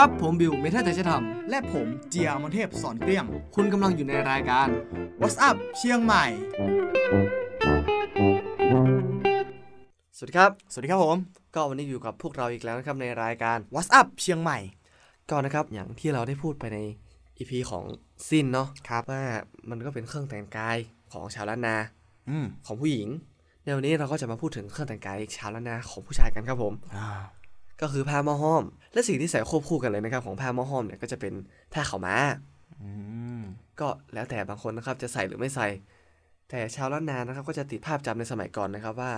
ครับ ผมบิวเมทัลแต่จะทและผมเจียมนเทพสอนเกลี้ยงำคุณกำลังอยู่ในรายการ What's up เชียงใหม่ สวัสดีครับ สวัสดีครับผม ก็วันนี้อยู่กับพวกเราอีกแล้วนะครับในรายการ What's up เชียงใหม่ ก็นะครับอย่างที่เราได้พูดไปในอีพีของซินเนาะครับว่ามันก็เป็นเครื่องแต่งกายของชาวล้านนาอืมของผู้หญิงในวันนี้เราก็จะมาพูดถึงเครื่องแต่งกายชาวล้านนาของผู้ชายกันครับผมอ่า ก็คือผ้าหม้อห้อม และสิ่งที่ใส่ควบคู่กันเลยนะครับ ของผ้าหม้อห้อมเนี่ยก็จะเป็นผ้าขาวม้าอืมก็แล้วแต่บางคนนะครับจะใส่หรือไม่ใส่ แต่ชาวล้านนานะครับ ก็จะติดภาพจำในสมัยก่อนนะครับว่า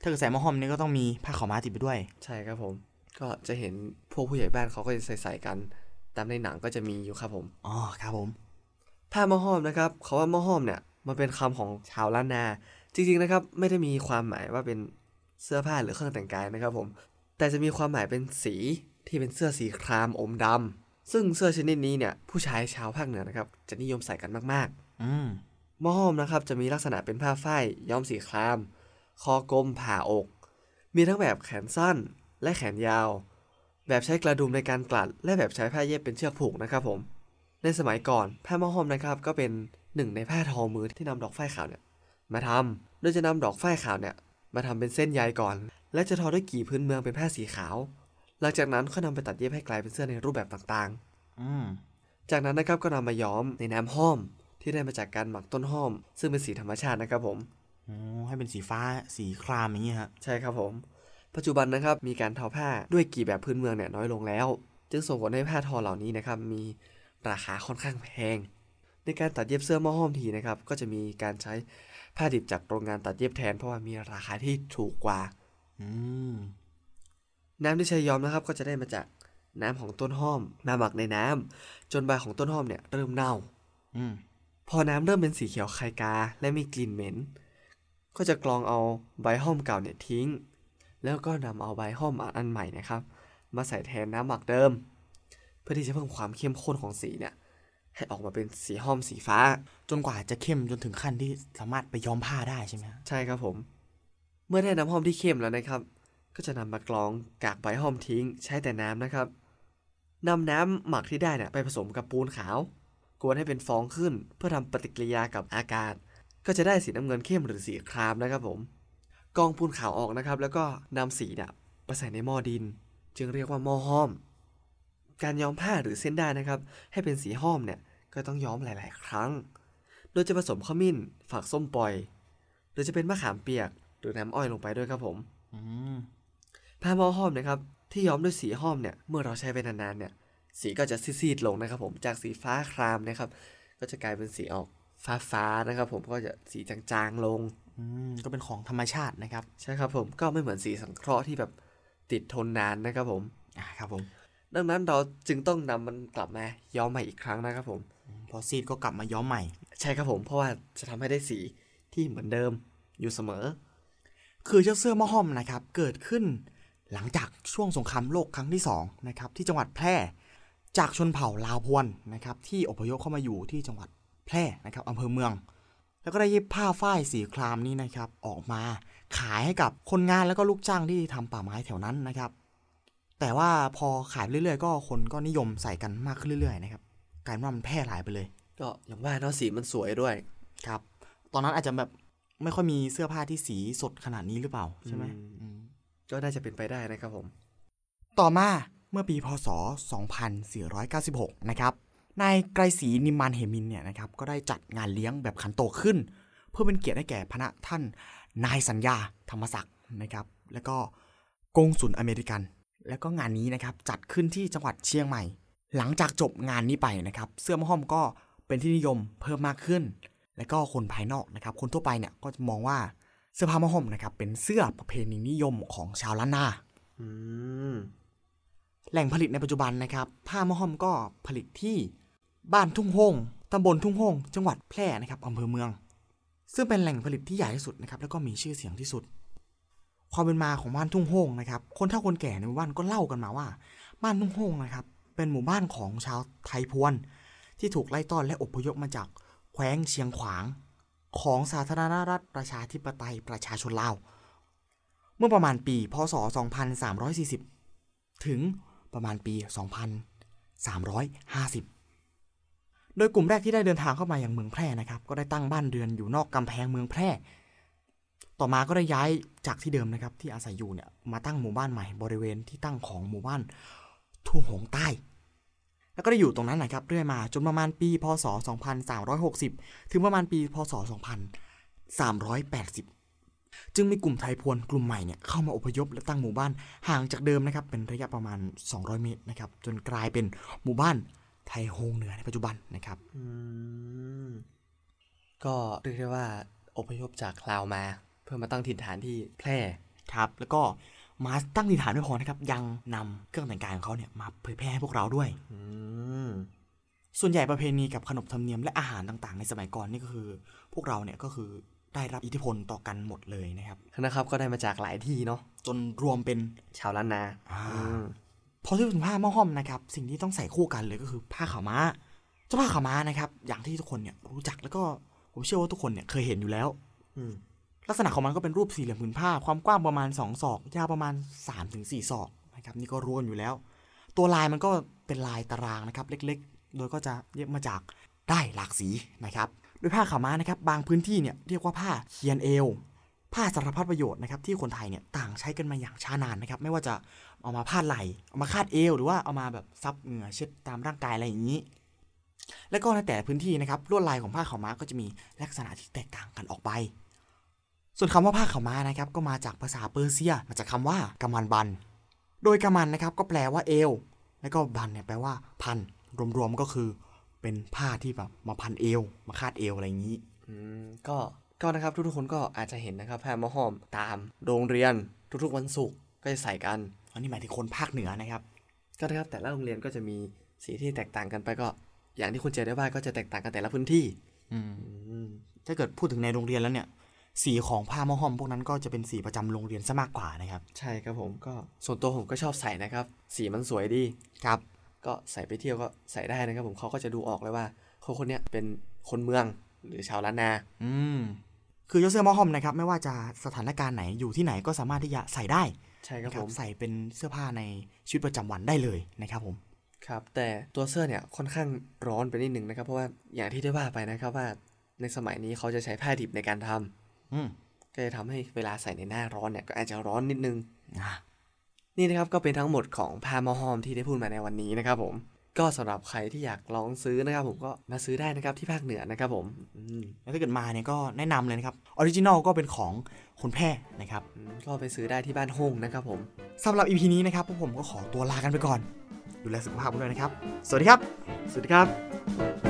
ถ้าเกิดใส่หมอห้อมนี่ก็ต้องมีผ้าขาวม้าติดไปด้วย ใช่ครับผม ก็จะเห็นพวกผู้ใหญ่บ้านเขาก็จะใส่ใส่ๆกัน ตามในหนังก็จะมีอยู่ครับผมอ๋อครับผม ผ้าหม้อห้อมนะครับเขาว่าหม้อห้อมเนี่ยมันเป็นคำของชาวล้านนา จริงๆนะครับ ไม่ได้มีความหมายว่าเป็นเสื้อผ้าหรือเครื่องแต่งกายนะครับผม แต่จะมีความหมายเป็นสีที่เป็นเสื้อสีครามอมดำซึ่งเสื้อชนิดนี้เนี่ยผู้ชายชาวภาคเหนือนะครับจะนิยมใส่กันมากๆ อืมหม้อห้อมนะครับจะมีลักษณะเป็นผ้าฝ้ายย้อมสีคราม คอกลมผ่าอก มีทั้งแบบแขนสั้นและแขนยาว แบบใช้กระดุมในการกลัด และแบบใช้ผ้าเย็บเป็นเชือกผูกนะครับผม ในสมัยก่อนผ้าหม้อห้อมนะครับก็เป็นหนึ่งในผ้าทอมือที่นำดอกฝ้ายขาวเนี่ยมาทำโดยจะนำดอกฝ้ายขาวเนี่ยมาทำเป็นเส้นใยก่อน และจะทอด้วยกี่พื้นเมืองเป็นผ้าสีขาว หลังจากนั้นก็นำไปตัดเย็บให้กลายเป็นเสื้อในรูปแบบต่างๆอืมจากนั้นนะครับก็นำมาย้อมในน้ำห้อม ที่ได้มาจากการหมักต้นห้อม ซึ่งเป็นสีธรรมชาตินะครับผมอ๋อให้เป็นสีฟ้าสีครามอย่างเงี้ยฮะใช่ครับผม ปัจจุบันนะครับมีการทอผ้าด้วยกี่แบบพื้นเมืองเนี่ยน้อยลงแล้ว จึงส่งผลให้ผ้าทอเหล่านี้นะครับมีราคาค่อนข้างแพง ในการตัดเย็บเสื้อหม้อห้อมทีนะครับก็จะมีการใช้ผ้าดิบจากโรงงานตัดเย็บแทน เพราะว่ามีราคาที่ถูกกว่าอืม น้ำที่ใช้ย้อมนะครับก็จะได้มาจากน้ำของต้นห้อมมาหมักในน้ำจนใบของต้นห้อมเนี่ยเริ่มเน่าอืมพอน้ำเริ่มเป็นสีเขียวไข่กา และมีกลิ่นเหม็น ก็จะกรองเอาใบห้อมเก่าเนี่ยทิ้ง แล้วก็นำเอาใบห้อมอันใหม่นะครับ มาใส่แทนน้ำหมักเดิม เพื่อที่จะเพิ่มความเข้มข้นของสีเนี่ย ให้ออกมาเป็นสีห้อมสีฟ้า จนกว่าจะเข้มจนถึงขั้นที่สามารถไปย้อมผ้าได้ใช่ไหมฮะใช่ครับผม เมื่อได้น้ำหอมที่เข้มแล้วนะครับ ก็จะนำมากรองกากใบหอมทิ้ง ใช้แต่น้ำนะครับนำน้ำหมักที่ได้เนี่ยไปผสมกับปูนขาว กวนให้เป็นฟองขึ้น เพื่อทำปฏิกิริยากับอากาศ ก็จะได้สีน้ำเงินเข้มหรือสีครามนะครับผมกรองปูนขาวออกนะครับ แล้วก็นำสีเนี่ยไปใส่ในหม้อดิน จึงเรียกว่าหม้อห้อม การย้อมผ้าหรือเส้นได้นะครับ ให้เป็นสีห้อมเนี่ยก็ต้องย้อมหลาย ๆ ครั้ง โดยจะผสมขมิ้น ฝักส้มปล่อย หรือจะเป็นมะขามเปียก หรือน้ำอ้อยลงไปด้วยครับผมอืมผ้าหม้อห้อมนะครับที่ย้อมด้วยสีห้อมเนี่ยเมื่อเราใช้ไปนานๆเนี่ย สีก็จะซีดๆลงนะครับผมจากสีฟ้าครามนะครับ ก็จะกลายเป็นสีออกฟ้าๆนะครับ ผมก็จะสีจางๆลงอืมก็เป็นของธรรมชาตินะครับ ใช่ครับผมก็ไม่เหมือนสีสังเคราะห์ที่แบบติดทนนานนะครับผมอ่าครับผม ดังนั้นเราจึงต้องนำมันกลับมาย้อมใหม่อีกครั้งนะครับผม พอซีดก็กลับมาย้อมใหม่ ใช่ครับผมเพราะว่าจะทำให้ได้สีที่เหมือนเดิมอยู่เสมอ คือเจ้าเสื้อหม้อห้อมนะครับเกิดขึ้นหลังจากช่วงสงครามโลกครั้งที่สองนะครับที่จังหวัดแพร่จากชนเผ่าลาวพวนนะครับที่อพยพเข้ามาอยู่ที่จังหวัดแพร่นะครับอำเภอเมือง แล้วก็ได้เย็บผ้าฝ้ายสีครามนี้นะครับออกมาขายให้กับคนงานแล้วก็ลูกจ้างที่ทำป่าไม้แถวนั้นนะครับ แต่ว่าพอขายไปเรื่อยๆ ก็คนก็นิยมใส่กันมากขึ้นเรื่อยๆนะครับกลายเป็นว่ามันแพร่หลายไปเลย ก็อย่างว่าเนาะสีมันสวยด้วยครับ ตอนนั้นอาจจะแบบ ไม่ค่อยมีเสื้อผ้าที่สีสดขนาดนี้หรือเปล่าใช่ไหมอืมอืมก็น่าจะเป็นไปได้นะครับผม ต่อมาเมื่อปีพศ 2496 นะครับนายไกรศรีนิมมานเหมินเนี่ยนะครับก็ได้จัดงานเลี้ยงแบบขันโตกขึ้น เพื่อเป็นเกียรติให้แก่พระท่านนายสัญญาธรรมศักดิ์นะครับ แล้วก็กงสุลอเมริกัน แล้วก็งานนี้นะครับจัดขึ้นที่จังหวัดเชียงใหม่ หลังจากจบงานนี้ไปนะครับ เสื้อมะฮ่อมก็เป็นที่นิยมเพิ่มมากขึ้น แล้วก็คนภายนอกนะครับ คนทั่วไปเนี่ยก็จะมองว่าเสื้อผ้ามะฮ่อมนะครับ เป็นเสื้อประเพณีนิยมของชาวล้านนาอืมแหล่งผลิตในปัจจุบันนะครับ ผ้ามะฮ่อมก็ผลิตที่บ้านทุ่งโฮงตำบลทุ่งโฮงจังหวัดแพร่นะครับอำเภอเมือง ซึ่งเป็นแหล่งผลิตที่ใหญ่ที่สุดนะครับ แล้วก็มีชื่อเสียงที่สุด ความเป็นมาของบ้านทุ่งโฮงนะครับ คนเฒ่าคนแก่ในหมู่บ้านก็เล่ากันมาว่า บ้านทุ่งโฮงนะครับ เป็นหมู่บ้านของชาวไทยพวน ที่ถูกไล่ต้อนและอพยพมาจาก แคว้นเชียงขวางของสาธารณรัฐประชาธิปไตยประชาชนลาว เมื่อประมาณปี พศ 2340 ถึงประมาณปี 2350 โดยกลุ่มแรกที่ได้เดินทางเข้ามาอย่างเมืองแพร่นะครับ ก็ได้ตั้งบ้านเรือนอยู่นอกกำแพงเมืองแพร่ ต่อมาก็ได้ย้ายจากที่เดิมนะครับที่อาศัยอยู่เนี่ยมาตั้งหมู่บ้านใหม่บริเวณที่ตั้งของหมู่บ้านทุ่งหงใต้ แล้วก็ได้อยู่ตรงนั้นนะครับเรื่อยมาจนประมาณปีพศ 2360 ถึงประมาณปีพศ 2380 จึงมีกลุ่มไทยพวนกลุ่มใหม่เนี่ยเข้ามาอพยพและตั้งหมู่บ้านห่างจากเดิมนะครับเป็นระยะประมาณ 200 เมตรนะครับจนกลายเป็นหมู่บ้านไทยโฮงเหนือในปัจจุบันนะครับอืมก็เรียกได้ว่าอพยพจากลาวมา เพื่อมาตั้งถิ่นฐานที่แพร่ครับ แล้วก็ มาตั้งถิ่นฐานไม่พอนะครับ ยังนำเครื่องแต่งกายของเขาเนี่ยมาเผยแพร่ให้พวกเราด้วยอืมส่วนใหญ่ประเพณีกับขนบธรรมเนียมและอาหารต่างๆ ในสมัยก่อนนี่ก็คือ พวกเราเนี่ยก็คือได้รับอิทธิพลต่อกันหมดเลยนะครับนะครับ ก็ได้มาจากหลายที่เนาะจนรวมเป็นชาวล้านนาอ่าอืมพอที่ถึงผ้าหม้อห้อมนะครับ สิ่งที่ต้องใส่คู่กันเลยก็คือผ้าขาวม้าเจ้าผ้าขาวม้านะครับ อย่างที่ทุกคนเนี่ยรู้จักแล้วก็ผมเชื่อว่าทุกคนเนี่ยเคยเห็นอยู่แล้วอืม ลักษณะของมันก็เป็นรูปสี่เหลี่ยมผืนผ้า ความกว้างประมาณ 2 ศอก ยาวประมาณ 3-4 ศอกนะครับ นี่ก็รู้กันอยู่แล้ว ตัวลายมันก็เป็นลายตารางนะครับ เล็กๆ โดยก็จะเย็บมาจากได้หลากสีนะครับโดยผ้าขาวม้านะครับ บางพื้นที่เนี่ยเรียกว่าผ้าเคียนเอว ผ้าสารพัดประโยชน์นะครับที่คนไทยเนี่ยต่างใช้กันมาอย่างช้านานนะครับ ไม่ว่าจะเอามาพาดไหลเอามาคาดเอว หรือว่าเอามาแบบซับเหงื่อเช็ดตามร่างกายอะไรอย่างนี้ และก็ในแต่ละพื้นที่นะครับลวดลายของผ้าขาวม้าก็จะมีลักษณะที่แตกต่างกันออกไป ส่วนคำว่าผ้าขาวม้านะครับก็มาจากภาษาเปอร์เซีย มาจากคำว่ากำมันบัน โดยกำมันนะครับก็แปลว่าเอว แล้วก็บันเนี่ยแปลว่าพัน รวมๆก็คือเป็นผ้าที่แบบมาพันเอว มาคาดเอวอะไรอย่างนี้อืมก็ก็นะครับทุกๆคนก็อาจจะเห็นนะครับผ้าหมอห้อมตามโรงเรียนทุกๆวันศุกร์ก็จะใส่กันอันนี้หมายถึงคนภาคเหนือนะครับ ก็นะครับแต่ละโรงเรียนก็จะมีสีที่แตกต่างกันไปก็ อย่างที่คุณเจได้ว่าก็จะแตกต่างกันแต่ละพื้นที่อืมอืมถ้าเกิดพูดถึงในโรงเรียนแล้วเนี่ย สีของผ้าหม้อห้อมพวกนั้นก็จะเป็นสีประจำโรงเรียนซะมากกว่านะครับ ใช่ครับผมก็ส่วนตัวผมก็ชอบใส่นะครับ สีมันสวยดีครับ ก็ใส่ไปเที่ยวก็ใส่ได้นะครับ ผมเขาก็จะดูออกเลยว่าคนคนเนี้ยเป็นคนเมืองหรือชาวล้านนา อืมคือยกเสื้อหม้อห้อมนะครับไม่ว่าจะสถานการณ์ไหนอยู่ที่ไหนก็สามารถที่จะใส่ได้ใช่ครับนะผมใส่เป็นเสื้อผ้าในชีวิตประจำวันได้เลยนะครับผมครับ แต่ตัวเสื้อเนี่ยค่อนข้างร้อนไปนิดหนึ่งนะครับ เพราะว่าอย่างที่ได้ว่าไปนะครับว่าในสมัยนี้เขาจะใช้ผ้าดิบในการทำอืม ก็จะทำให้เวลาใส่ในหน้าร้อนเนี่ยก็อาจจะร้อนนิดนึงอะนี่นะครับก็เป็นทั้งหมดของผ้าหม้อห้อมที่ได้พูดมาในวันนี้นะครับผมก็สำหรับใครที่อยากลองซื้อนะครับผมก็มาซื้อได้นะครับที่ภาคเหนือนะครับผมอืมแล้วถ้าเกิดมาเนี่ยก็แนะนำเลยนะครับ original ก็เป็นของคนแพร่นะครับอืมก็ไปซื้อได้ที่บ้านฮงนะครับผมสำหรับ EP นี้นะครับพวกผมก็ขอตัวลากันไปก่อน ดูแลสุขภาพกันด้วยนะครับ สวัสดีครับ สวัสดีครับ